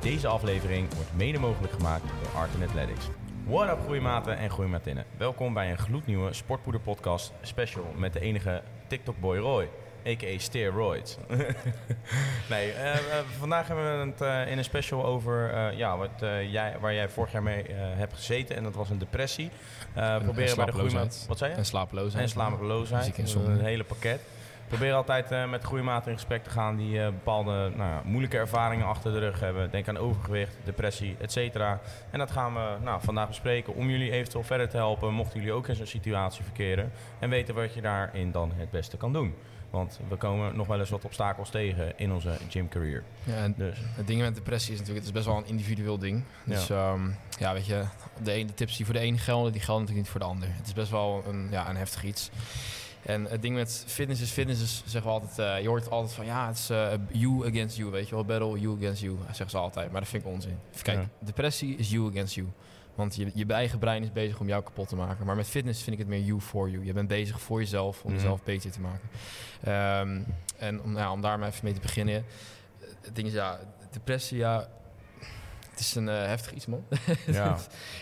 Deze aflevering wordt mede mogelijk gemaakt door Art Athletics. What up groeimaten en groeimatinnen. Welkom bij een gloednieuwe Sportpoeder podcast special met de enige TikTok boy Roy. A.k.a. steroids. nee, uh, uh, vandaag hebben we het uh, in een special over ja, wat, jij, waar jij vorig jaar mee hebt gezeten. En dat was een depressie. proberen bij de groeimaat... Wat zei je? En slapeloosheid. En slapeloosheid. Een hele pakket probeer altijd uh, met groeimaten in gesprek te gaan die uh, bepaalde nou ja, moeilijke ervaringen achter de rug hebben. Denk aan overgewicht, depressie, etc. En dat gaan we nou, vandaag bespreken om jullie eventueel verder te helpen, mochten jullie ook in zo'n situatie verkeren. En weten wat je daarin dan het beste kan doen. Want we komen nog wel eens wat obstakels tegen in onze gymcareer. Ja, dus. het ding met depressie is natuurlijk, het is best wel een individueel ding. Dus ja, um, ja weet je, de, ene, de tips die voor de ene gelden, die gelden natuurlijk niet voor de ander. Het is best wel een, ja, een heftig iets. En het ding met fitness is, fitness is, zeggen we altijd, uh, je hoort altijd van ja, het is uh, you against you, weet je wel, battle you against you, zeggen ze altijd. Maar dat vind ik onzin. Kijk, ja. depressie is you against you. Want je, je eigen brein is bezig om jou kapot te maken. Maar met fitness vind ik het meer you for you. Je bent bezig voor jezelf om mm jezelf beter te maken. Um, en om, nou, om daar maar even mee te beginnen. Het ding is, ja, depressie, ja, het is een uh, heftig iets, man. Ja.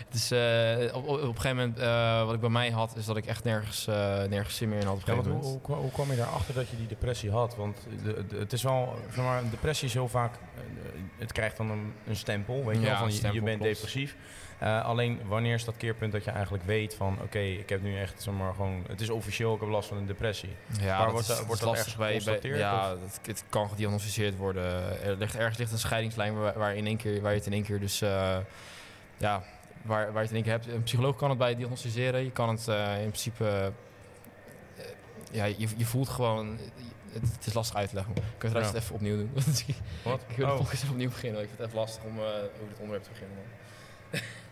het is, uh, op, op, een gegeven moment, uh, wat ik bij mij had, is dat ik echt nergens, nergens zin meer in had. Op ja, hoe, hoe, hoe, hoe, kwam je daarachter dat je die depressie had? Want de, de, het is wel, zeg maar, depressie is heel vaak, het krijgt dan een, een stempel, weet je ja, wel, van je, je bent klopt. depressief. Uh, alleen wanneer is dat keerpunt dat je eigenlijk weet van oké, ik heb nu echt zeg maar gewoon, het is officieel, ik heb last van een depressie. Ja, maar wordt, is, wordt dat lastig bij, bij Ja, het, het, kan gediagnosticeerd worden. Er ligt ergens ligt een scheidingslijn waar, waar, in één keer, waar je het in één keer dus uh, ja, waar, waar je het in één keer hebt. Een psycholoog kan het bij diagnosticeren. Je kan het uh, in principe ja, je, je voelt gewoon. Het, het, is lastig uit te leggen. Kun je het ja. even opnieuw doen? Wat? ik wil de podcast even opnieuw beginnen. Ik vind het even lastig om over dit onderwerp te beginnen.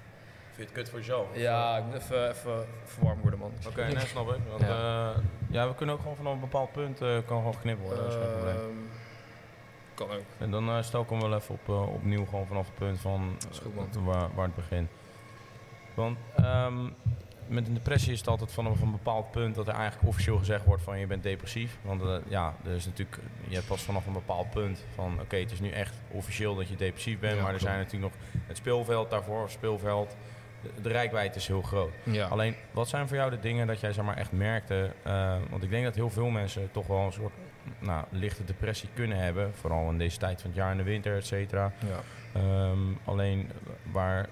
Vind je het kut voor jezelf? Ja, ik moet even, even verwarm worden, man. Oké, okay, nee, snap ik. Want, ja. Uh, ja. we kunnen ook gewoon vanaf een bepaald punt uh, kan gewoon geknipt worden. Dat is geen probleem. Ehm, kan ook. En dan uh, stel ik hem wel even op, opnieuw gewoon vanaf het punt van goed, waar, waar, het begint. Want um, met een depressie is het altijd vanaf een bepaald punt dat er eigenlijk officieel gezegd wordt van je bent depressief. Want uh, ja, is natuurlijk, je hebt pas vanaf een bepaald punt van oké, okay, het is nu echt officieel dat je depressief bent. Ja, maar er zijn natuurlijk nog het speelveld daarvoor, speelveld de, rijkwijde is heel groot. Ja. Alleen, wat zijn voor jou de dingen dat jij zeg maar, echt merkte? Uh, want ik denk dat heel veel mensen toch wel een soort nou, lichte depressie kunnen hebben. Vooral in deze tijd van het jaar in de winter, et cetera. Ja. Um, alleen, waar,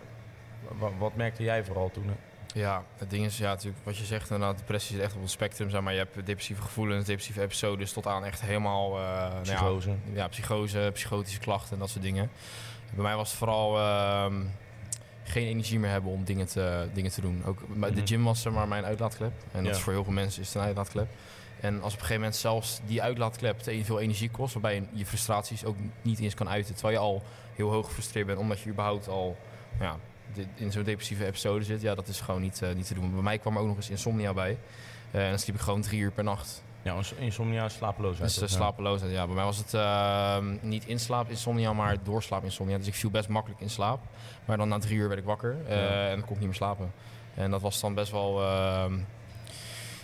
wat merkte jij vooral toen? Ja, het ding is ja, natuurlijk wat je zegt, inderdaad, depressie is echt op een spectrum. Zeg maar je hebt depressieve gevoelens, depressieve episodes tot aan echt helemaal... Uh, psychose. Nou ja, ja, psychose, psychotische klachten en dat soort dingen. Bij mij was het vooral... Uh, geen energie meer hebben om dingen te, dingen te doen. Ook, De mhm. gym was maar mijn uitlaatklep. En dat is voor heel veel mensen is het een uitlaatklep. En als op een gegeven moment zelfs die uitlaatklep te veel energie kost, waarbij je je frustraties ook niet eens kan uiten, terwijl je al heel hoog gefrustreerd bent, omdat je überhaupt al ja, in zo'n depressieve episode zit, ja, dat is gewoon niet, uh, niet te doen. Bij mij kwam er ook nog eens insomnia bij. Uh, en dan sliep ik gewoon drie uur per nacht. Ja, insomnia, slapeloosheid. Dus uh, slapeloosheid, ja. Bij mij was het uh, niet inslaap insomnia, maar doorslaap insomnia. Dus ik viel best makkelijk in slaap. Maar dan na drie uur werd ik wakker uh, ja. en dan kon ik niet meer slapen. En dat was dan best wel... Ehm,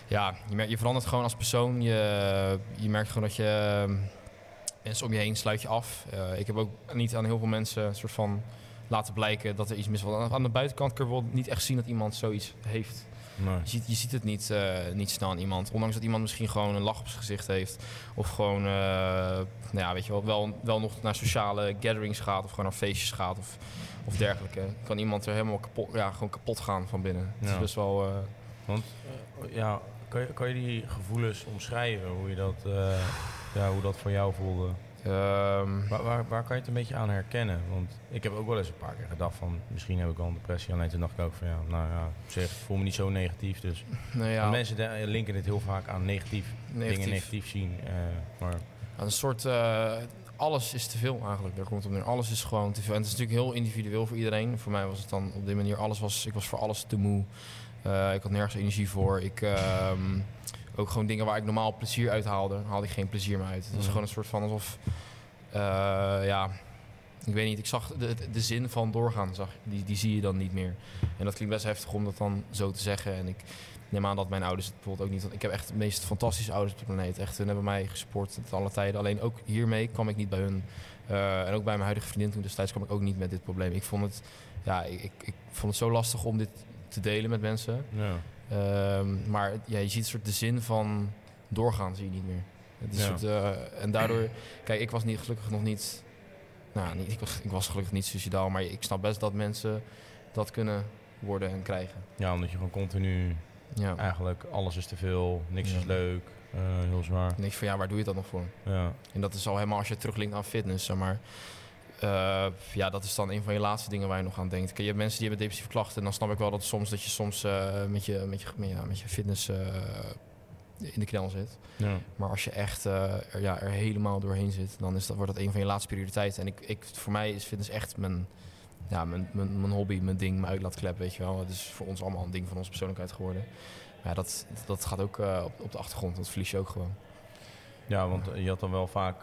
ja, je, merkt, je verandert gewoon als persoon. Je, je merkt gewoon dat je... Ehm, mensen om je heen sluit je af. Eh, ik heb ook niet aan heel veel mensen een soort van laten blijken dat er iets mis was. Aan de buitenkant kun je wel niet echt zien dat iemand zoiets heeft. Nee. Je, ziet, je ziet het niet, uh, niet snel aan iemand. Ondanks dat iemand misschien gewoon een lach op zijn gezicht heeft. Of gewoon, uh, nou ja, weet je wel, wel, wel nog naar sociale gatherings gaat. Of gewoon naar feestjes gaat. Of, of dergelijke. Kan iemand er helemaal kapot, ja, gewoon kapot gaan van binnen. Ja. Het is best wel... Uh... Want, ja, kan je, kan je die gevoelens omschrijven? Hoe, je dat, ja, hoe dat voor jou voelde? Um, waar, waar, waar, kan je het een beetje aan herkennen? Want ik heb ook wel eens een paar keer gedacht van misschien heb ik wel een depressie. Alleen toen dacht ik ook van ja, nou ja, zeg, voel me niet zo negatief. Dus nou ja. mensen linken dit heel vaak aan negatief, negatief. dingen negatief zien. Uh, maar... Een soort uh, alles is te veel eigenlijk. Daar komt het op neer. Alles is gewoon te veel. En het is natuurlijk heel individueel voor iedereen. Voor mij was het dan op die manier alles was. Ik was voor alles te moe. Uh, ik had nergens energie voor. Ik um, ook gewoon dingen waar ik normaal plezier uit haalde, haalde ik geen plezier meer uit. Het was gewoon een soort van alsof, uh, ja, ik weet niet, ik zag de, de zin van doorgaan, zag, die, die zie je dan niet meer. En dat klinkt best heftig om dat dan zo te zeggen. En ik neem aan dat mijn ouders het bijvoorbeeld ook niet... Ik heb echt de meest fantastische ouders op de planeet. Echt, hun hebben mij gesport in alle tijden. Alleen ook hiermee kwam ik niet bij hun. Uh, en ook bij mijn huidige vriendin toen destijds kwam ik ook niet met dit probleem. Ik vond het, ja, ik, ik, ik vond het zo lastig om dit te delen met mensen. Ja. Um, maar ja, je ziet een soort de zin van doorgaan zie je niet meer. Het is ja. soort, uh, en daardoor, kijk, ik was niet gelukkig nog niet nou, niet, ik, was, ik was gelukkig niet suicidaal, maar ik snap best dat mensen dat kunnen worden en krijgen. Ja, omdat je gewoon continu ja. eigenlijk alles is te veel, niks is leuk, uh, heel zwaar. Niks van ja, waar doe je dat nog voor? Ja. En dat is al helemaal als je teruglinkt aan fitness, zeg maar. Uh, ja, dat is dan een van je laatste dingen waar je nog aan denkt. Kijk, je hebt mensen die hebben depressieve klachten. En dan snap ik wel dat soms dat je soms uh, met, je, met, je, ja, met je fitness in de knel zit. Ja. Maar als je echt er, ja, er helemaal doorheen zit, dan is dat, wordt dat een van je laatste prioriteiten. En ik, ik, voor mij is fitness echt mijn, ja, mijn, mijn, mijn hobby, mijn ding, mijn uitlaatklep, weet je wel. Het is voor ons allemaal een ding van onze persoonlijkheid geworden. Maar ja, dat, dat gaat ook op, op de achtergrond, dat verlies je ook gewoon. Ja, want je had dan wel vaak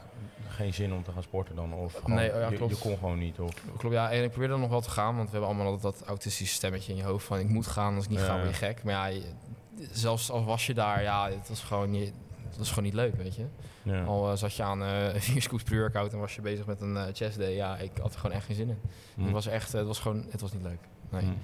geen zin om te gaan sporten dan? Of gewoon, nee, ja, klopt. Je, je, kon gewoon niet? Of? Klopt, ja. En ik probeerde dan nog wel te gaan, want we hebben allemaal dat, dat autistische stemmetje in je hoofd van ik moet gaan, als ik niet ja. ga word je gek. Maar ja, zelfs als was je daar, ja, het was gewoon niet, dat is gewoon niet leuk, weet je. Ja. Al uh, zat je aan uh, vier scoops per uur en was je bezig met een uh, chest day, ja, ik had er gewoon echt geen zin in. Mm. Het was echt, het was gewoon, het was niet leuk. Nee. Mm.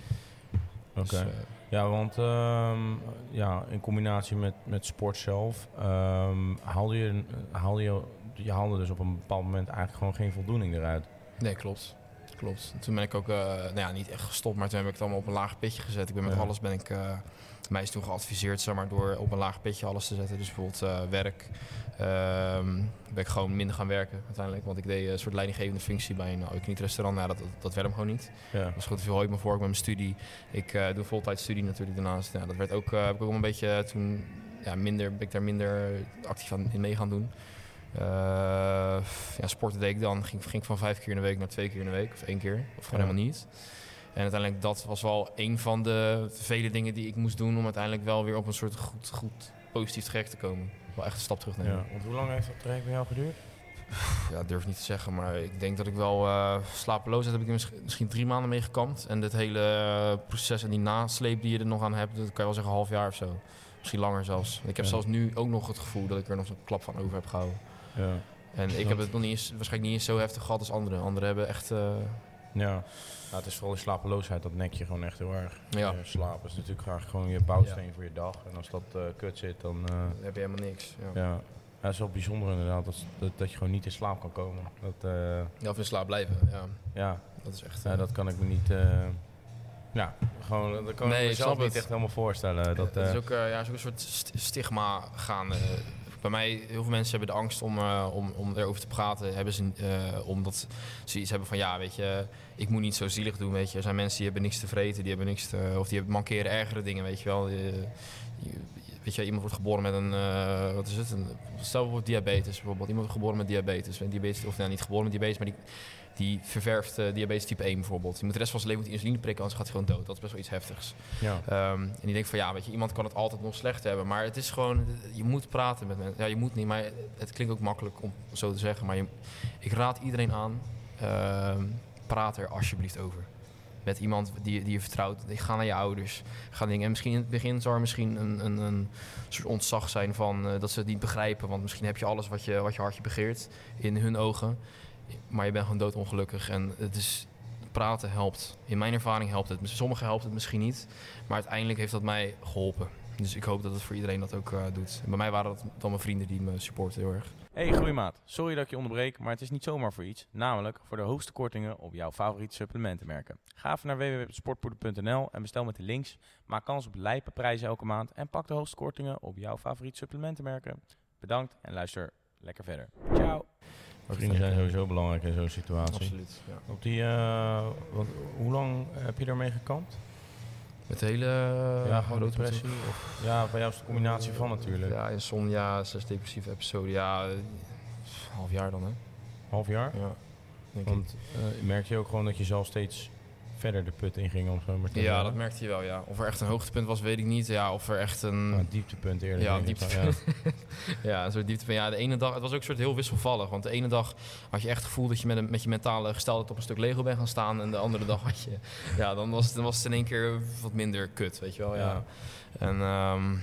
Oké. Dus, ja, want um, ja, in combinatie met, met sport zelf, um, haalde je, haalde je, je haalde dus op een bepaald moment eigenlijk gewoon geen voldoening eruit. Nee, klopt. Klopt. Toen ben ik ook, nou ja, niet echt gestopt, maar toen heb ik het allemaal op een laag pitje gezet. Ik ben met ja. alles ben ik mij is toen geadviseerd zeg maar, door op een laag pitje alles te zetten. Dus bijvoorbeeld uh, werk. Um, ben ik gewoon minder gaan werken uiteindelijk. Want ik deed een soort leidinggevende functie bij een niet restaurant. Nou, dat, dat, dat werd hem gewoon niet. Ja. Dat was gewoon te veel hooi me voor met mijn studie. Ik doe voltijd studie natuurlijk daarnaast. Dat werd ook, heb ik ook een beetje toen ja, minder, ben ik daar minder actief aan in mee gaan doen. Uh, ja, sporten deed ik dan. Ging, ging van vijf keer in de week naar twee keer in de week. Of één keer. Of gewoon helemaal niet. En uiteindelijk dat was wel een van de vele dingen die ik moest doen om uiteindelijk wel weer op een soort goed, goed positief traject te komen. Wel echt een stap terug nemen. Ja, want hoe lang heeft dat traject bij jou geduurd? Ja, durf niet te zeggen, maar ik denk dat ik wel uh, slapeloosheid heb ik misschien drie maanden mee gekampt. En dit hele uh, proces en die nasleep die je er nog aan hebt, dat kan je wel zeggen een half jaar of zo. Misschien langer zelfs. Ik heb zelfs nu ook nog het gevoel dat ik er nog een klap van over heb gehouden. Ja. En ik heb het nog niet eens, waarschijnlijk niet eens zo heftig gehad als anderen. Anderen hebben echt... Uh, ja. Nou, het is vooral die slapeloosheid, dat nek je gewoon echt heel erg. Ja. slapen is natuurlijk graag gewoon je bouwsteen voor je dag. En als dat uh, kut zit, dan... Uh, dan heb je helemaal niks. Ja. ja. het is wel bijzonder inderdaad, dat, dat, dat, je gewoon niet in slaap kan komen. Dat, uh, ja, of in slaap blijven, ja. Ja. Dat is echt... Ja, dat kan ik me niet... ja, gewoon, dat kan nee, ik mezelf niet echt helemaal voorstellen. Dat, het is ook, ja, is ook een soort stigma gaande bij mij, heel veel mensen hebben de angst om, uh, om, om erover te praten. Hebben ze, uh, omdat ze iets hebben van, ja, weet je, ik moet niet zo zielig doen, weet je. Er zijn mensen die hebben niks te vreten, die hebben niks of die mankeren ergere dingen, weet je wel. Weet je, iemand wordt geboren met een, uh, wat is het, een, stel bijvoorbeeld diabetes bijvoorbeeld. Iemand wordt geboren met diabetes, diabetes of nou, niet geboren met diabetes, maar die die ververft uh, diabetes type 1 bijvoorbeeld. Die moet de rest van zijn leven met insuline prikken, anders gaat hij gewoon dood. Dat is best wel iets heftigs. Ja. Um, en die denkt van ja, weet je, iemand kan het altijd nog slecht hebben. Maar het is gewoon, je moet praten met mensen. Ja, je moet niet, maar het klinkt ook makkelijk om zo te zeggen. Maar je, ik raad iedereen aan, uh, praat er alsjeblieft over. Met iemand die, die je vertrouwt. Ga naar je ouders. Ga dingen. En misschien in het begin zal er misschien een, een, een soort ontzag zijn van uh, dat ze het niet begrijpen. Want misschien heb je alles wat je, wat je hartje begeert in hun ogen. Maar je bent gewoon doodongelukkig. En het is, praten helpt. In mijn ervaring helpt het. Sommigen helpt het misschien niet. Maar uiteindelijk heeft dat mij geholpen. Dus ik hoop dat het voor iedereen dat ook uh, doet. Bij mij waren dat dan mijn vrienden die me supporten heel erg. Hey groeimaat, sorry dat ik je onderbreek, maar het is niet zomaar voor iets. Namelijk voor de hoogste kortingen op jouw favoriete supplementenmerken. Ga even naar www.sportpoeder.nl en bestel met de links. Maak kans op lijpe prijzen elke maand en pak de hoogste kortingen op jouw favoriete supplementenmerken. Bedankt en luister lekker verder. Ciao! Vrienden zijn sowieso belangrijk in zo'n situatie. Absoluut. Ja. Op die, uh, wat, hoe lang heb je daarmee gekampt? De hele ja, gewoon depressie? Of, ja, bij jou is de combinatie van natuurlijk. Ja, insomnia, zes depressieve episode. Ja, half jaar dan hè. Half jaar? Ja. Want uh, merk je ook gewoon dat je zelf steeds verder de put inging. Om zo maar te Ja, zeggen. dat merkte je wel, ja. Of er echt een hoogtepunt was, weet ik niet. Ja, of er echt een... Nou, dieptepunt eerder. Ja, ik. dieptepunt. ja, een soort dieptepunt. Ja, de ene dag... Het was ook een soort heel wisselvallig. Want de ene dag had je echt het gevoel dat je met, een, met je mentale gesteldheid op een stuk Lego bent gaan staan. En de andere dag had je... Ja, dan was het, dan was het in één keer wat minder kut, weet je wel. Ja. Ja. En... ehm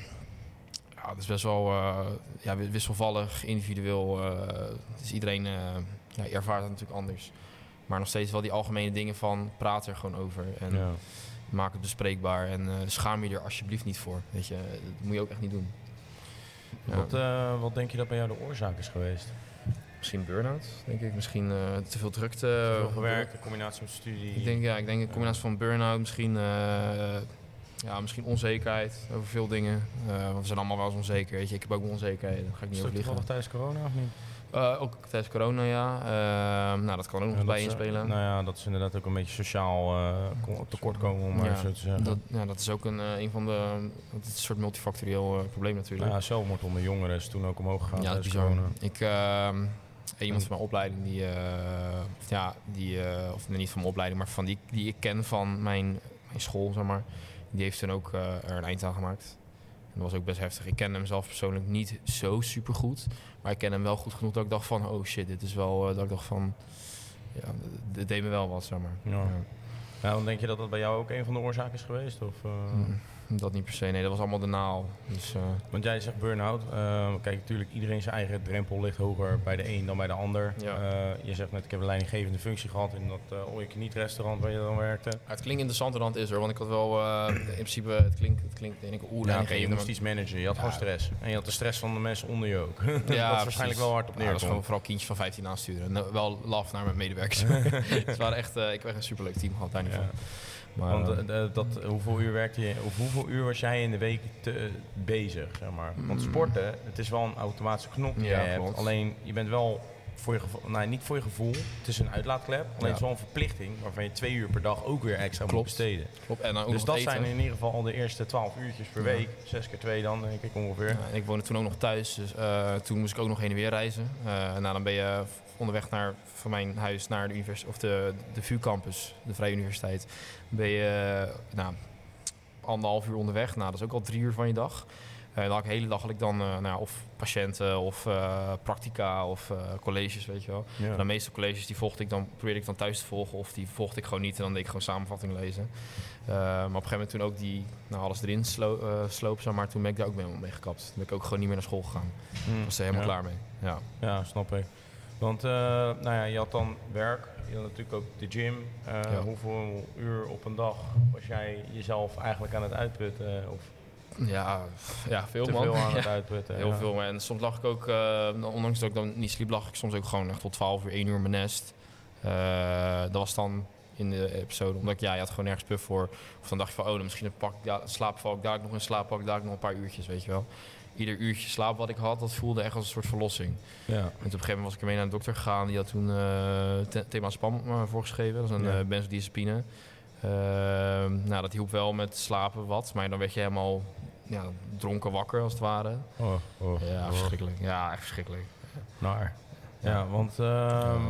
ja, het is best wel eh, ja, wisselvallig, individueel. eh, dus iedereen eh, ja, ervaart het natuurlijk anders. Maar nog steeds wel die algemene dingen van praat er gewoon over. En Ja. maak het bespreekbaar. En eh, schaam je er alsjeblieft niet voor. Weet je, dat moet je ook echt niet doen. Ja. Wat, eh, wat denk je dat bij jou de oorzaak is geweest? Misschien burn-out, denk ik. Misschien eh, te veel drukte. Te veel gewerkt, in combinatie met studie. Ik denk, ja, ik denk een combinatie van burn-out, misschien, eh, ja, misschien onzekerheid over veel dingen. Eh, want we zijn allemaal wel eens onzeker. Weet je. Ik heb ook wel onzekerheden, daar ga ik niet over liegen. toevallig tijdens corona of niet? Eh, ook tijdens corona, ja. Eh, nou, dat kan ook nog Ja, bij is, inspelen. Nou ja, dat is inderdaad ook een beetje sociaal eh, kon- tekortkomen, om maar zo te zeggen. dat, ja, dat is ook een, eh, een van de... Het is een soort multifactorieel eh, probleem natuurlijk. Ja, zelfmoord onder jongeren is toen ook omhoog gegaan Ja, dat is corona. Ik, ehm, iemand van mijn opleiding, die, eh, ja, die, eh, of nee, niet van mijn opleiding, maar van die, die ik ken van mijn, mijn school, zeg maar, die heeft toen ook eh, er een eind aan gemaakt. En dat was ook best heftig. Ik ken hem zelf persoonlijk niet zo super goed, maar ik ken hem wel goed genoeg dat ik dacht van, oh shit, dit is wel, eh, dat ik dacht van, ja, dit deed me wel wat, zeg maar. Ja. Ja, dan denk je dat dat bij jou ook een van de oorzaken is geweest? Of, eh, Mm, Dat niet per se, nee, dat was allemaal de naal. Dus, eh, Want jij zegt burn-out. Eh, kijk, natuurlijk, iedereen zijn eigen drempel ligt hoger bij de een dan bij de ander. Ja. Eh, je zegt net, ik heb een leidinggevende functie gehad in dat uh, all niet restaurant waar je dan werkte. Ja, het klinkt interessanter dan het is er, want ik had wel eh, in principe, het klinkt, het klinkt, denk ik, oeh, Ja, je moest maar- iets managen. Je had Ja. gewoon stress. En je had de stress van de mensen onder je ook. dat is Ja, waarschijnlijk wel hard op Ja, dat was gewoon vooral kindjes van 15 aansturen. En, wel laf naar mijn medewerkers. het waren echt, ik heb echt een superleuk team gehad, daar niet Ja. van. Maar, Want eh, eh, dat, hoeveel uur werkte je, of hoeveel uur was jij in de week te, bezig, zeg maar? Want sporten, het is wel een automatische knop die Mm. Ja, je hebt. klopt. Alleen, je bent wel voor je gevoel, nee, niet voor je gevoel, het is een uitlaatklep. Alleen Ja. het is wel een verplichting waarvan je twee uur per dag ook weer extra moet besteden. klopt. En dan ook Dus dat eten. zijn in ieder geval al de eerste 12 uurtjes per Ja. week. Zes keer twee dan, denk ik ongeveer. Ja, en ik woonde toen ook nog thuis, dus eh, toen moest ik ook nog heen en weer reizen. Eh nou, dan ben je onderweg naar, van mijn huis naar de, univers of de, de VU campus, de Vrije Universiteit, ben je eh, nou, anderhalf uur onderweg. Nou, dat is ook al drie uur van je dag. Eh, de hele dag had ik dan eh, nou, of patiënten of eh practica of eh, colleges, weet je wel. Ja. En de meeste colleges die volgde ik dan, probeerde ik dan thuis te volgen of die volgde ik gewoon niet en dan deed ik gewoon samenvatting lezen. Eh, maar op een gegeven moment toen ook die, nou alles erin slo eh, sloop, zeg maar, toen ben ik daar ook mee, mee gekapt. Toen ben ik ook gewoon niet meer naar school gegaan. Mm, was er helemaal ja. klaar mee. Ja. Ja, snap ik. Want eh, nou ja, je had dan werk, je had natuurlijk ook de gym. Eh, Ja. Hoeveel uur op een dag was jij jezelf eigenlijk aan het uitputten? Of Ja, ja, veel te man. veel aan het uitputten? Heel veel. En soms lag ik ook, eh, ondanks dat ik dan niet sliep, lag ik soms ook gewoon echt tot 12 uur, 1 uur in mijn nest. Eh, dat was dan in de episode, omdat ik, ja, je had gewoon nergens puff voor. Of dan dacht je van, oh, dan misschien pak ik slaap, val ik daar nog in slaap, pak ik daar nog een paar uurtjes, weet je wel. Ieder uurtje slaap wat ik had, dat voelde echt als een soort verlossing. Ja. En op een gegeven moment was ik ermee naar de dokter gegaan. Die had toen te- thema spam uh, voorgeschreven. Dat is een Ja. benzodiazepine. Ehm, nou, dat hielp wel met slapen wat. Maar dan werd je helemaal ja, dronken wakker als het ware. Oh, oh, Ja, oh. verschrikkelijk. Ja, echt verschrikkelijk. Naar. Ja, want ehm,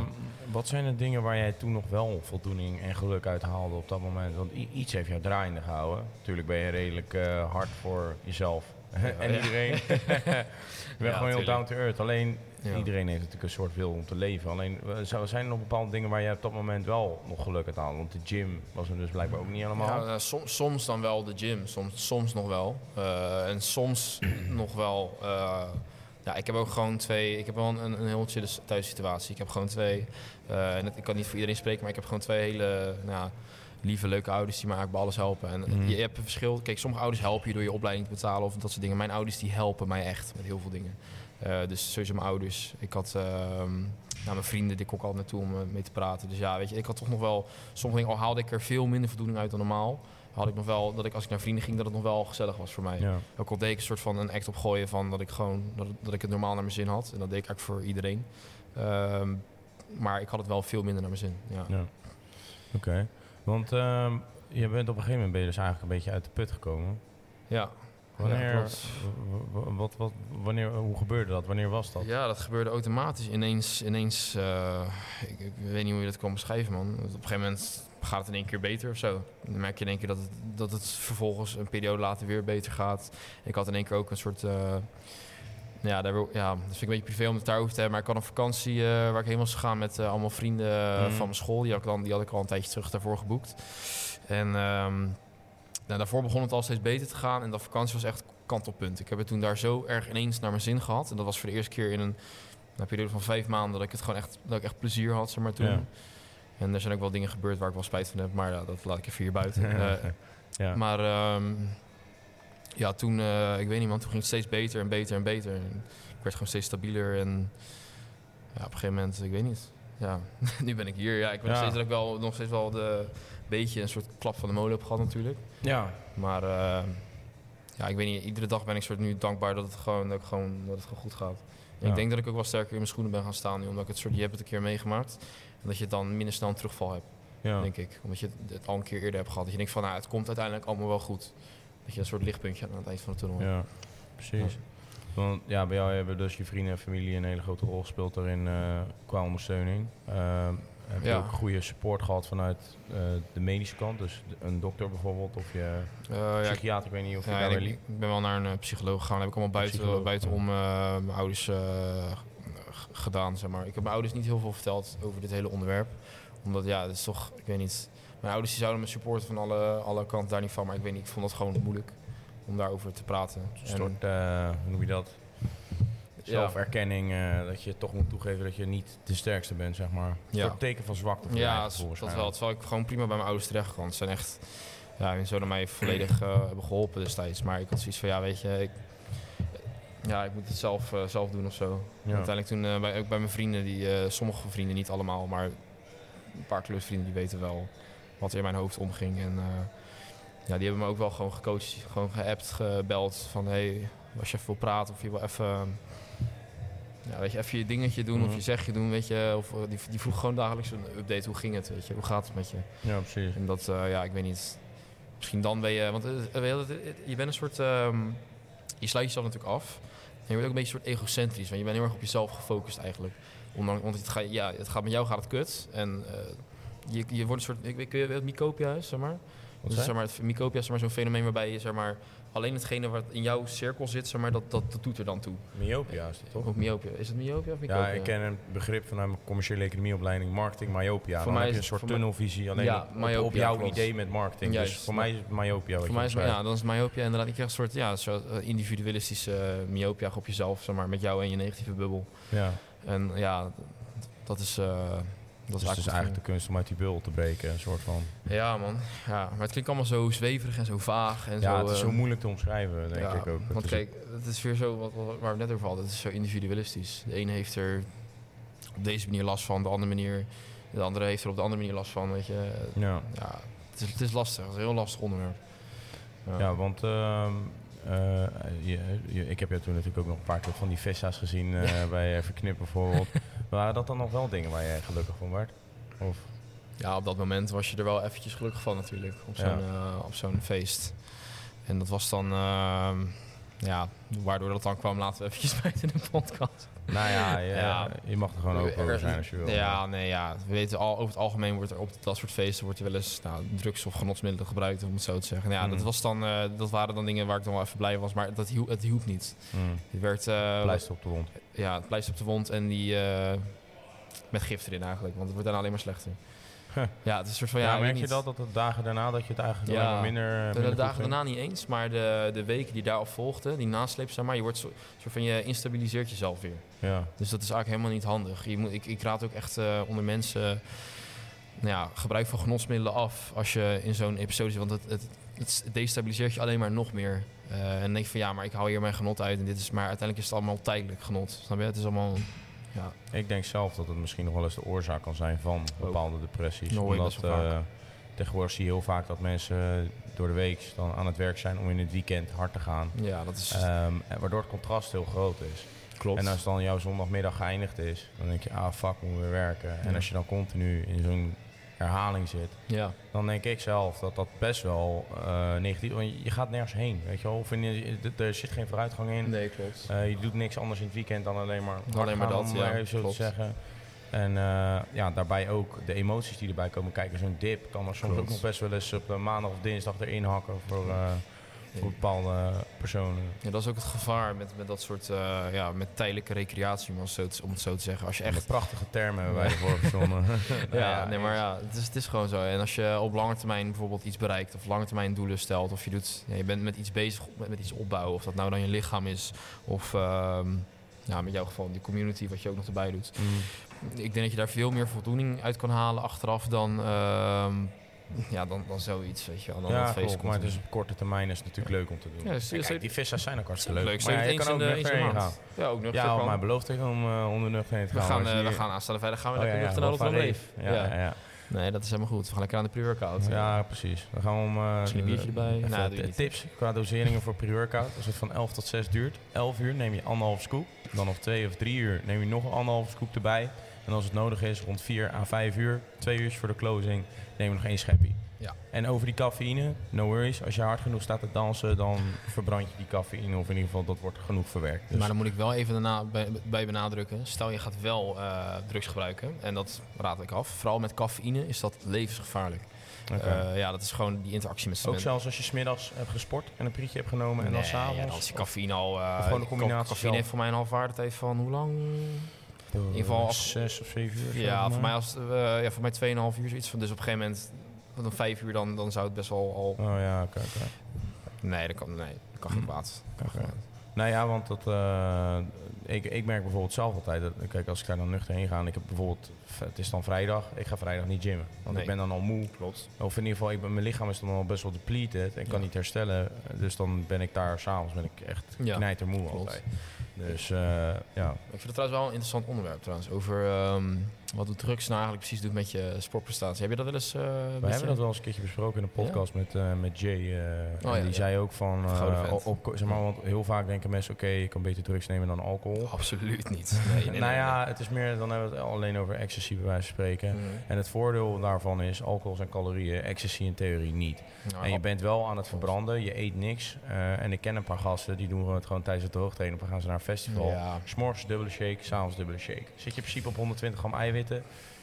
wat zijn de dingen waar jij toen nog wel voldoening en geluk uit haalde op dat moment? Want iets heeft jou draaiende gehouden. Natuurlijk ben je redelijk eh, hard voor jezelf en iedereen. je bent Ja, gewoon heel down to earth. Alleen iedereen heeft natuurlijk een soort wil om te leven. Alleen zijn er nog bepaalde dingen waar jij op dat moment wel nog geluk uit haalde? Want de gym was er dus blijkbaar ook niet helemaal. Ja, eh, soms, soms dan wel de gym, soms, soms nog wel. Eh, en soms nog wel. eh, ja, ik heb ook gewoon twee. Ik heb wel een, een heel chille thuissituatie. Ik heb gewoon twee. en ik kan niet voor iedereen spreken, maar ik heb gewoon twee hele nou, lieve, leuke ouders die me eigenlijk bij alles helpen. En Mhm. je hebt een verschil. Kijk, sommige ouders helpen je door je opleiding te betalen of dat soort dingen. Mijn ouders die helpen mij echt met heel veel dingen. Eh, dus sowieso mijn ouders. Ik had ehm, nou, mijn vrienden, die ik altijd naartoe om eh, mee te praten. Dus ja, weet je, ik had toch nog wel... Sommige dingen, al haalde ik er veel minder voldoening uit dan normaal... had ik nog wel, dat ik als ik naar vrienden ging, dat het nog wel gezellig was voor mij. Ja. Ook al deed ik een soort van een act opgooien van dat ik gewoon... Dat, dat ik het normaal naar mijn zin had. En dat deed ik eigenlijk voor iedereen. Ehm, maar ik had het wel veel minder naar mijn zin, ja. Ja. Oké. Want ehm, je bent op een gegeven moment ben je dus eigenlijk een beetje uit de put gekomen. Ja, Wanneer, wat, wat, wanneer, hoe gebeurde dat? Wanneer was dat? Ja, dat gebeurde automatisch. Ineens, ineens uh, ik, ik, weet niet hoe je dat kan beschrijven, man. Op een gegeven moment gaat het in één keer beter of zo. Dan merk je in één keer dat het, dat het vervolgens een periode later weer beter gaat. Ik had in één keer ook een soort... Uh, ja, daar, ja, dat vind ik een beetje privé om het daarover te hebben. Maar ik had een vakantie uh, waar ik heen was gegaan met allemaal vrienden mm. van mijn school. Die had, ik dan, die had ik al een tijdje terug daarvoor geboekt. En um, nou, daarvoor begon het al steeds beter te gaan. En dat vakantie was echt kantelpunt. Ik heb het toen daar zo erg ineens naar mijn zin gehad. En dat was voor de eerste keer in een, een periode van vijf maanden dat ik het gewoon echt, dat ik echt plezier had, zeg maar, toen. En er zijn ook wel dingen gebeurd waar ik wel spijt van heb, maar ja, dat laat ik even hier buiten. ja. Maar um, ja, toen, uh, ik weet niet man, toen ging het steeds beter en beter en beter. En ik werd gewoon steeds stabieler en ja, op een gegeven moment, ik weet niet. Ja, nu ben ik hier. Ja, ik ben ja. nog, steeds, dat ik wel, nog steeds wel de beetje een soort klap van de molen heb gehad natuurlijk. Ja. Maar uh, ja, ik weet niet, iedere dag ben ik soort nu dankbaar dat het gewoon, dat, ik gewoon, dat het gewoon goed gaat. Ja. Ik denk dat ik ook wel sterker in mijn schoenen ben gaan staan nu, omdat ik het soort, je hebt het een keer meegemaakt. En dat je dan minder snel een terugval hebt, ja. denk ik. Omdat je het al een keer eerder hebt gehad. Dat je denkt van, nou, het komt uiteindelijk allemaal wel goed. Dat je een soort lichtpuntje aan het eind van de tunnel Ja, precies. Want ja, bij jou hebben dus je vrienden en familie een hele grote rol gespeeld daarin uh, qua ondersteuning. Uh, heb je ook goede support gehad vanuit uh, de medische kant? Dus een dokter bijvoorbeeld of je uh, psychiater, ja, ik weet niet of je ja, daar ik, ik ben wel naar een psycholoog gegaan. Dat heb ik allemaal buiten, buitenom mijn ouders gedaan, zeg maar. Ik heb mijn ouders niet heel veel verteld over dit hele onderwerp. Omdat ja, het is toch, ik weet niet... Mijn ouders die zouden me supporten van alle, alle kanten daar niet van. Maar ik weet niet, ik vond dat gewoon moeilijk om daarover te praten. Een soort, hoe noem je dat? zelferkenning, uh, dat je toch moet toegeven dat je niet de sterkste bent, zeg maar. Ja. Een teken van zwakte voor Ja, dat, dat wel. Terwijl ik gewoon prima bij mijn ouders terecht kan. Ze zijn echt, ja, zo naar mij volledig uh, hebben geholpen destijds. Maar ik had zoiets van, ja, weet je, ik, ja, ik moet het zelf, zelf doen of zo. Ja. Uiteindelijk toen, bij, ook bij mijn vrienden, die, sommige vrienden, niet allemaal, maar een paar klusvrienden, die weten wel wat er in mijn hoofd omging. En ja, die hebben me ook wel gewoon gecoacht, gewoon geappt, gebeld van, hey, als je even wil praten of je wil even ja, weet je, even je dingetje doen of mhm. je zegje doen, weet je. Of eh, die, die vroeg gewoon dagelijks een update. Hoe ging het, weet je? Hoe gaat het met je? Ja, precies. En dat, uh, ja, ik weet niet. Misschien dan ben je... Want uh, je bent een soort... Um, je sluit jezelf natuurlijk af. En je wordt ook een beetje een soort egocentrisch. Want je bent heel erg op jezelf gefocust eigenlijk. Ondanks, want het gaat, ja, het gaat met jou gaat het kut. En je, je wordt een soort... Ik, kun je het Mycopia is, zeg maar? dus, zeg maar, het is zeg maar, zo'n fenomeen waarbij je zeg maar, alleen hetgene wat in jouw cirkel zit, zeg maar, dat, dat, dat doet er dan toe. Myopia is het toch? Of myopia. Is het myopia of myopia? Ja, ik ken een begrip vanuit mijn commerciële economieopleiding, marketing, myopia. Voor mij heb je een soort tunnelvisie alleen ja, op, op, jouw idee met marketing. dus voor mij is het myopia. Voor mij is ja, dan is myopia inderdaad. Ik krijg een soort ja, eh, individualistische uh, myopia op jezelf, zeg maar, met jou en je negatieve bubbel. Ja. En ja, dat is... Uh, dat is dus, dus eigenlijk de kunst om uit die bul te breken, een soort van. Ja, man. Ja, maar het klinkt allemaal zo zweverig en zo vaag. En ja, zo, het is zo ehm, moeilijk te omschrijven, denk ik ook. Want kijk, het is weer zo, wat, waar we net over hadden, het is zo individualistisch. De ene heeft er op deze manier last van, de andere manier... De andere heeft er op de andere manier last van, weet je. Ja. ja het, is, het is lastig, het is een heel lastig onderwerp. Ja, ja want... Uh, uh, je, je, ik heb jou toen natuurlijk ook nog een paar keer van die Vesta's gezien uh, bij Verknip bijvoorbeeld. Waren dat dan nog wel dingen waar jij gelukkig van werd? Of? Ja, op dat moment was je er wel eventjes gelukkig van natuurlijk, op zo'n ja. op zo'n feest. En dat was dan, uh, ja, waardoor dat dan kwam, laten we eventjes buiten de podcast. Nou ja, je, ja. je mag er gewoon open over zijn als je wil. Ja, nee, ja. We weten al, over het algemeen wordt er op dat soort feesten wordt er wel eens nou, drugs of genotsmiddelen gebruikt, om het zo te zeggen. Ja, mm. dat, was dan, uh, dat waren dan dingen waar ik dan wel even blij was, maar dat hielp, het hielp niet. Mm. Het werd... Uh, pleister op de wond. Ja, het pleister op de wond en die... Uh, met gif erin eigenlijk, want het wordt daarna alleen maar slechter. Ja, het is een soort van... Ja, merk je dat, dat de dagen daarna dat je het eigenlijk ja, minder, minder De, dagen daarna niet eens, maar de, de weken die daarop volgden, die nasleep, zeg maar, je wordt zo, soort van, je instabiliseert jezelf weer. Ja. Dus dat is eigenlijk helemaal niet handig. Je moet, ik, ik raad ook echt uh, onder mensen, nou ja, gebruik van genotsmiddelen af als je in zo'n episode zit, want het, het, het destabiliseert je alleen maar nog meer. Uh, en denk van ja, maar ik hou hier mijn genot uit en dit is, maar uiteindelijk is het allemaal tijdelijk genot. Snap je? Het is allemaal ja. Ik denk zelf dat het misschien nog wel eens de oorzaak kan zijn van bepaalde depressies. Omdat uh, tegenwoordig zie je heel vaak dat mensen door de week dan aan het werk zijn om in het weekend hard te gaan. Ja, dat is... Um, waardoor het contrast heel groot is. Klopt. En als dan jouw zondagmiddag geëindigd is, dan denk je, ah fuck, moet weer werken. En als je dan continu in zo'n herhaling zit. Ja. Dan denk ik zelf dat dat best wel uh, negatief Want je gaat nergens heen, weet je wel. Of in, er zit geen vooruitgang in. Nee, klopt. Uh, je doet niks anders in het weekend dan alleen maar... Alleen maar dat, ja. Even zo te zeggen. En uh, ja, daarbij ook de emoties die erbij komen kijken. Zo'n dip kan er soms ook nog best wel eens op maandag of dinsdag erin hakken voor, voor bepaalde personen. Ja, dat is ook het gevaar met, met dat soort uh, ja, met tijdelijke recreatie, om, zo te, om het zo te zeggen. Als je echt... prachtige termen hebben wij ervoor verzonnen. ja, nee, maar ja, het is, het is gewoon zo. En als je op lange termijn bijvoorbeeld iets bereikt, of lange termijn doelen stelt, of je, doet, ja, je bent met iets bezig, met, met iets opbouwen, of dat nou dan je lichaam is, of ja, met jouw geval die community, wat je ook nog erbij doet. Mm ik denk dat je daar veel meer voldoening uit kan halen achteraf dan, uh, ja, dan, dan zoiets. Weet je, dan ja, feest maar dus op korte termijn is het natuurlijk leuk om te doen. Ja, dus, kijk, die vissers zijn ook hartstikke leuk. Maar ja, je kan ook nuchter heen gaan. Ja, ook nuchter Ja, mij beloofd ik om uh, om de nuchter heen te gaan. We gaan, uh, we gaan aanstaande vrijdag gaan we oh, lekker nuchter naar Rotterdam Leef. Ja, ja. ja. Nee, dat is helemaal goed. We gaan lekker aan de pre-workout. Ja, precies. Dan gaan we om... Uh, Misschien een biertje erbij. Nou, tips qua doseringen voor pre-workout. Als het van 11 tot 6 duurt. 11 uur neem je anderhalf scoop. Dan nog 2 of 3 uur neem je nog een anderhalf scoop erbij. En als het nodig is, rond 4 à 5 uur, twee uur voor de closing, nemen we nog één scheppie. Ja. En over die cafeïne, no worries. Als je hard genoeg staat te dansen, dan verbrand je die cafeïne. Of in ieder geval, dat wordt genoeg verwerkt. Dus. Maar dan moet ik wel even daarna bij, benadrukken. Stel je gaat wel uh, drugs gebruiken, en dat raad ik af. Vooral met cafeïne is dat levensgevaarlijk. Okay. Uh, ja, dat is gewoon die interactie met Ook zelfs als je smiddags hebt gesport en een prietje hebt genomen en dan s'avonds? Ja, dan is die cafeïne al... Uh, of gewoon een combinatie Cafeïne heeft voor mij een halfwaardetijd van hoe lang? In ieder geval als, zes of zeven uur. Ja, voor mij, als, uh, ja, voor mij 2,5 uur zoiets. Van, dus op een gegeven moment, dan vijf uur, dan, dan zou het best wel al... Oh ja, oké. Okay, okay. Nee, dat kan, nee, dat kan geen hm. kwaad. Okay. Nou ja, want dat, uh, ik, ik merk bijvoorbeeld zelf altijd, dat, kijk als ik daar dan nuchter heen ga en ik heb bijvoorbeeld, het is dan vrijdag, ik ga vrijdag niet gymmen. Want nee. ik ben dan al moe. Klopt. Of in ieder geval, ik ben, mijn lichaam is dan al best wel depleted en ja. kan niet herstellen. Dus dan ben ik daar s'avonds ben ik echt ja. knijtermoe Klopt. Dus uh, ja. Ik vind het trouwens wel een interessant onderwerp trouwens. Over um, wat de drugs nou eigenlijk precies doet met je sportprestatie. Heb je dat wel eens... Uh, We hebben dat wel eens een keertje besproken in een podcast ja? met, uh, met Jay. Oh, en die zei ook van... op, zeg maar, want heel vaak denken mensen... Oké, okay, je kan beter drugs nemen dan alcohol. Absoluut niet. Nee, nee, nou ja, het is meer... Dan hebben we het alleen over ecstasy bij wijze van spreken. Mm. En het voordeel daarvan is... Alcohol zijn calorieën. Ecstasy in theorie niet. Nou, en je bent wel aan het verbranden. Je eet niks. en ik ken een paar gasten... Die doen het gewoon tijdens het droogtrainen. Dan gaan ze naar een festival. S'morgens dubbele shake, s'avonds dubbele shake. Zit je in principe op 120 gram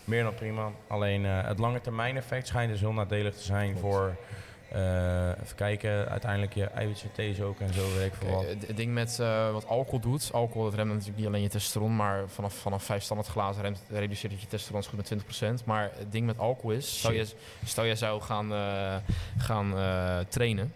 meer dan prima. Alleen uh, het lange termijn effect schijnt dus heel nadelig te zijn Klopt. voor... Uh, even kijken, uiteindelijk je eiwitsynthese ook en zo, weet ik wat. Het ding met uh, wat alcohol doet, alcohol dat remt natuurlijk niet alleen je testosteron, maar vanaf, vanaf vijf standaard glazen remt, reduceert het je testosteron goed met 20%. Maar het ding met alcohol is, stel je, stel je zou gaan, uh, gaan trainen,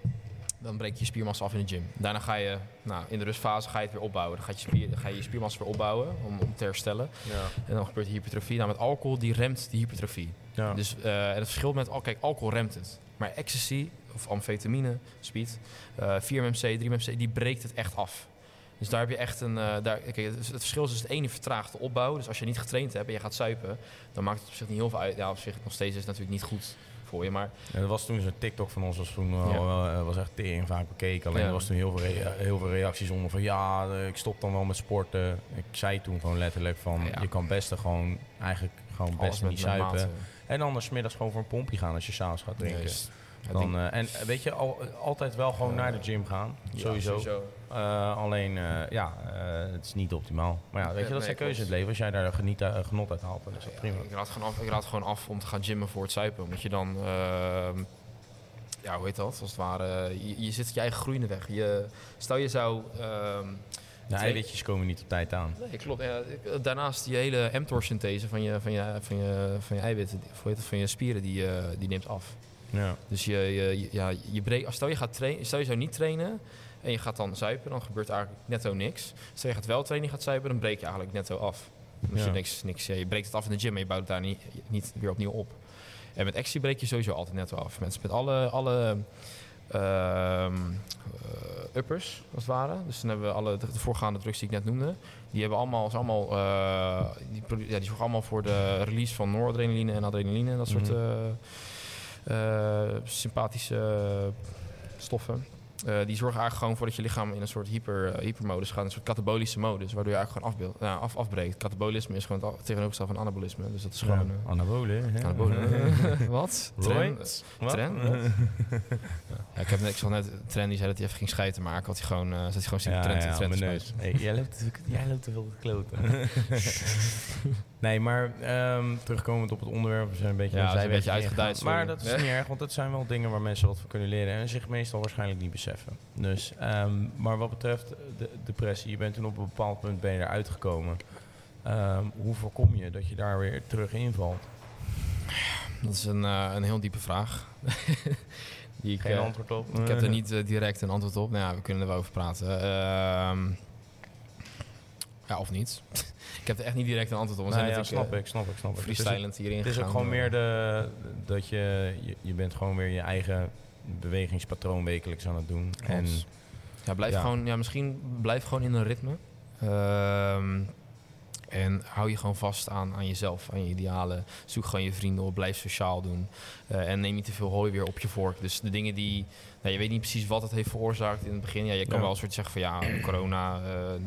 dan breek je je spiermassa af in de gym. Daarna ga je, nou, in de rustfase ga je het weer opbouwen. Dan, gaat je, spier, ga je je spiermassa weer opbouwen om, om te herstellen. Ja. En dan gebeurt de hypertrofie. Nou, met alcohol, die remt die hypertrofie. Ja. Dus uh, en het verschil met, kijk, alcohol remt het. Maar ecstasy, of amfetamine, speed, uh, 4-MMC, 3-MMC, die breekt het echt af. Dus daar heb je echt een. Uh, daar, kijk, het, verschil is dus het ene vertraagt de opbouw. Dus als je niet getraind hebt en je gaat suipen, dan maakt het op zich niet heel veel uit. Ja, op zich nog steeds is het natuurlijk niet goed voor je. Maar ja, er was toen zo'n TikTok van ons, was toen ja. uh, was echt tering vaak bekeken. Alleen er was toen heel veel, heel veel reacties onder van ja, ik stop dan wel met sporten. Ik zei toen gewoon letterlijk van je kan best gewoon eigenlijk gewoon best niet zuipen. En dan middags gewoon voor een pompje gaan als je s'avonds gaat drinken. Dan, uh, en weet je, al, altijd wel gewoon naar de gym gaan. sowieso. sowieso. Uh, alleen, uh, ja, het is niet optimaal. Maar ja, weet je, dat zijn keuzes in het leven. Als jij daar geniet, genot uit haalt, dan is dat prima. ik, raad gewoon af, ik raad gewoon af om te gaan gymmen voor het zuipen. Omdat je dan, ehm, ja, hoe heet dat? Als het ware, je, je zit je eigen groeiende weg. Je, stel je zou... Ehm, de eiwitjes komen niet op tijd aan. Nee, klopt. Ja, daarnaast die hele mTOR-synthese van je, van, je, van, je, van je eiwitten, van je spieren, die, die neemt af. Ja. Dus je, je, ja, je breekt, stel je gaat trainen, stel je zou niet trainen en je gaat dan zuipen, dan gebeurt eigenlijk netto niks. Stel je gaat wel trainen, je gaat zuipen, dan breek je eigenlijk netto af. Dus ja. je, niks, niks, je breekt het af in de gym, maar je bouwt het daar niet, niet weer opnieuw op. En met actie breek je sowieso altijd netto af. Mensen met alle, alle uh, uppers, als het ware. Dus dan hebben we alle de, de, voorgaande drugs die ik net noemde. Die hebben allemaal, is allemaal uh, die, ja, die zorgen allemaal voor de release van noradrenaline en adrenaline en dat soort... Mm -hmm. Uh, sympathische stoffen. Die zorgen eigenlijk gewoon voor dat je lichaam in een soort hyper, hypermodus gaat. Een soort katabolische modus, waardoor je eigenlijk gewoon afbeeld, af, afbreekt. Katabolisme is gewoon het tegenovergestelde van anabolisme. Dus dat is gewoon... Ja, anabolen. Anabolen. Wat? Trend? Trend? ja, ik heb net, zag net Trend die zei dat hij even ging scheiden maken. Had hij gewoon, zat hij gewoon zien ja, trend, ja, trend, trend hey, jij, loopt, te veel te kloten. nee, maar um, terugkomend op het onderwerp, we zijn een beetje, ja, een beetje uitgeduid. Maar dat is niet erg, want dat zijn wel dingen waar mensen wat van kunnen leren en zich meestal waarschijnlijk niet beseffen. Dus, um, maar wat betreft de depressie, je bent toen op een bepaald punt ben je eruit gekomen. Um, hoe voorkom je dat je daar weer terug invalt? Dat is een, uh, een heel diepe vraag. Die ik, Geen uh, antwoord op? Ik heb er niet uh, direct een antwoord op. Nou ja, we kunnen er wel over praten. Uh, ja, of niet. ik heb er echt niet direct een antwoord op. Zijn ja, snap ik, snap ik, snap ik. Freestylend hierin Het is ook gewoon meer de, dat je, je, je, bent gewoon weer je eigen bewegingspatroon wekelijks aan het doen. En, ja, blijf ja. gewoon, ja, misschien blijf gewoon in een ritme. Ehm, en hou je gewoon vast aan, aan jezelf, aan je idealen. Zoek gewoon je vrienden op, blijf sociaal doen. Uh, en neem niet te veel hooi weer op je vork. Dus de dingen die... Nou, je weet niet precies wat het heeft veroorzaakt in het begin. Ja, je kan wel een soort zeggen van ja, corona, uh,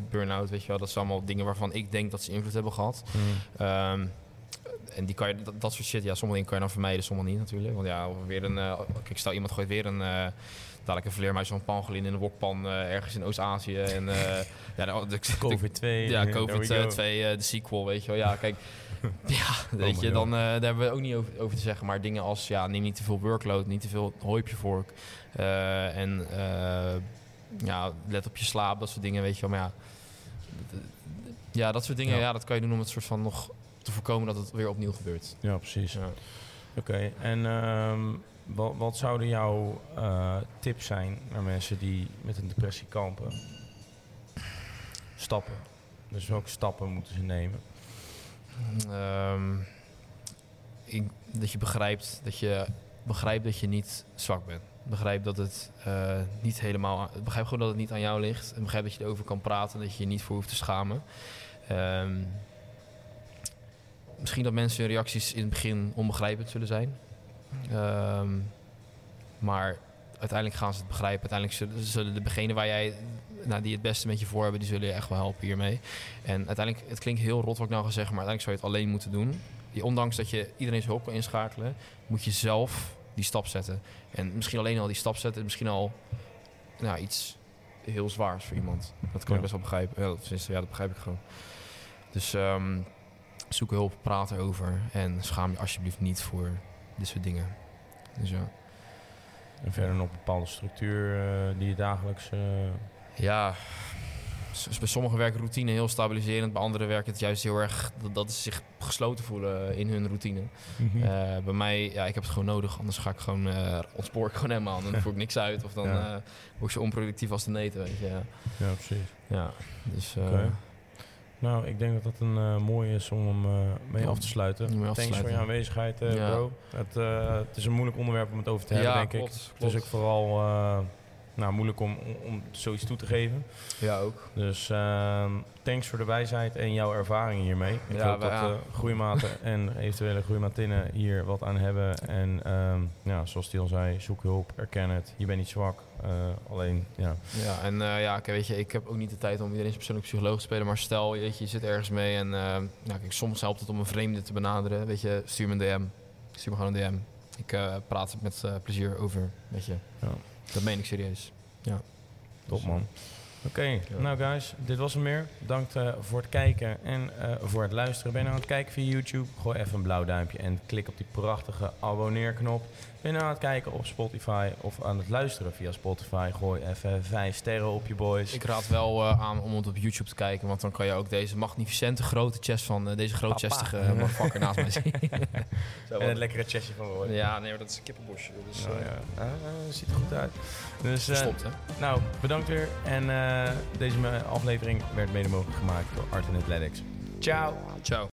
burn-out, weet je wel. Dat zijn allemaal dingen waarvan ik denk dat ze invloed hebben gehad. Mm. Um, en die kan je, dat, dat, soort shit, ja, sommige dingen kan je dan vermijden, sommige niet natuurlijk. Want ja, weer een, uh, kijk, stel iemand gooit weer een, uh, dadelijk een vleermuis van pangolin in een wokpan uh, ergens in Oost-Azië. En ja, de, de, COVID-2. Ja, COVID-2, de sequel, weet je wel. Ja, kijk, ja, weet oh je, dan daar hebben we ook niet over, over, te zeggen. Maar dingen als, ja, neem niet te veel workload, niet te veel hooi op je vork. en ja, let op je slaap, dat soort dingen, weet je wel. Maar ja, ja dat soort dingen, ja. ja dat kan je doen om het soort van nog te voorkomen dat het weer opnieuw gebeurt. Ja, precies. Ja. Oké, en um, wat, wat, zouden jouw uh, tips zijn naar mensen die met een depressie kampen? Stappen. Dus welke stappen moeten ze nemen? Um, ik, dat je begrijpt dat je begrijpt dat je niet zwak bent. Begrijp dat het uh, niet helemaal. Begrijp gewoon dat het niet aan jou ligt. En begrijp dat je erover kan praten. Dat je je niet voor hoeft te schamen. Um, misschien dat mensen hun reacties in het begin onbegrijpend zullen zijn. Um, maar uiteindelijk gaan ze het begrijpen. Uiteindelijk zullen, de degenen waar jij, nou, die het beste met je voor hebben, die zullen je echt wel helpen hiermee. En uiteindelijk, het klinkt heel rot wat ik nou ga zeggen, maar uiteindelijk zou je het alleen moeten doen. Ondanks dat je iedereen zijn hulp kan inschakelen, moet je zelf die stap zetten. En misschien alleen al die stap zetten, misschien al nou, iets heel zwaars voor iemand. Dat kan ik best wel begrijpen. Ja, dat, ja, dat begrijp ik gewoon. Dus um, zoek hulp, praat erover en schaam je alsjeblieft niet voor dit soort dingen. Dus ja. En verder nog een bepaalde structuur uh, die je dagelijks. Uh... Ja, bij sommigen werken routine heel stabiliserend, bij anderen werkt het juist heel erg dat, dat ze zich gesloten voelen in hun routine. Mm -hmm. uh, bij mij, ja, ik heb het gewoon nodig, anders ga ik gewoon, uh, ontspoor ik gewoon helemaal. Dan voer ik niks uit of dan ja. word je onproductief als de neten, weet je. Ja, precies. Ja, dus... Okay. Nou, ik denk dat dat een uh, mooie is om hem uh, mee af te sluiten. Af Thanks voor je aanwezigheid, uh, ja. bro. Het, het, is een moeilijk onderwerp om het over te hebben, ja, denk klopt, ik. Klopt. Is ook vooral nou, moeilijk om, om zoiets toe te geven. Ja, ook. Dus uh, thanks voor de wijsheid en jouw ervaring hiermee. Ik ja, hoop dat ja. groeimaten en eventuele groeimatinnen hier wat aan hebben. En um, ja, zoals die al zei, zoek hulp, erken het. Je bent niet zwak. Uh, alleen, ja. Ja, en uh, ja, weet je, ik heb ook niet de tijd om iedereen persoonlijk psycholoog te spelen. Maar stel, weet je, je zit ergens mee en uh, ja, kijk, soms helpt het om een vreemde te benaderen. Weet je, stuur me een DM. Stuur me gewoon een DM. Ik praat met plezier over, weet je. Ja. Dat meen ik serieus. Ja. Top man. Oké, okay. nou guys, dit was hem meer. Bedankt uh, voor het kijken en uh, voor het luisteren. Ben je nou aan het kijken via YouTube? Gooi even een blauw duimpje en klik op die prachtige abonneerknop. Ben je nou aan het kijken op Spotify of aan het luisteren via Spotify? Gooi even vijf sterren op je boys. Ik raad wel uh, aan om het op YouTube te kijken, want dan kan je ook deze magnificente grote chest van deze grootchestige motherfucker naast mij zien. en het lekkere chestje van Roy. Ja, nee, maar dat is een kippenbosje. Dus, oh, ja. Ah, ziet er goed uit. Dus, Verstopt, hè? Nou, bedankt weer. En deze aflevering werd mede mogelijk gemaakt door Art Athletics. Ciao. Ciao.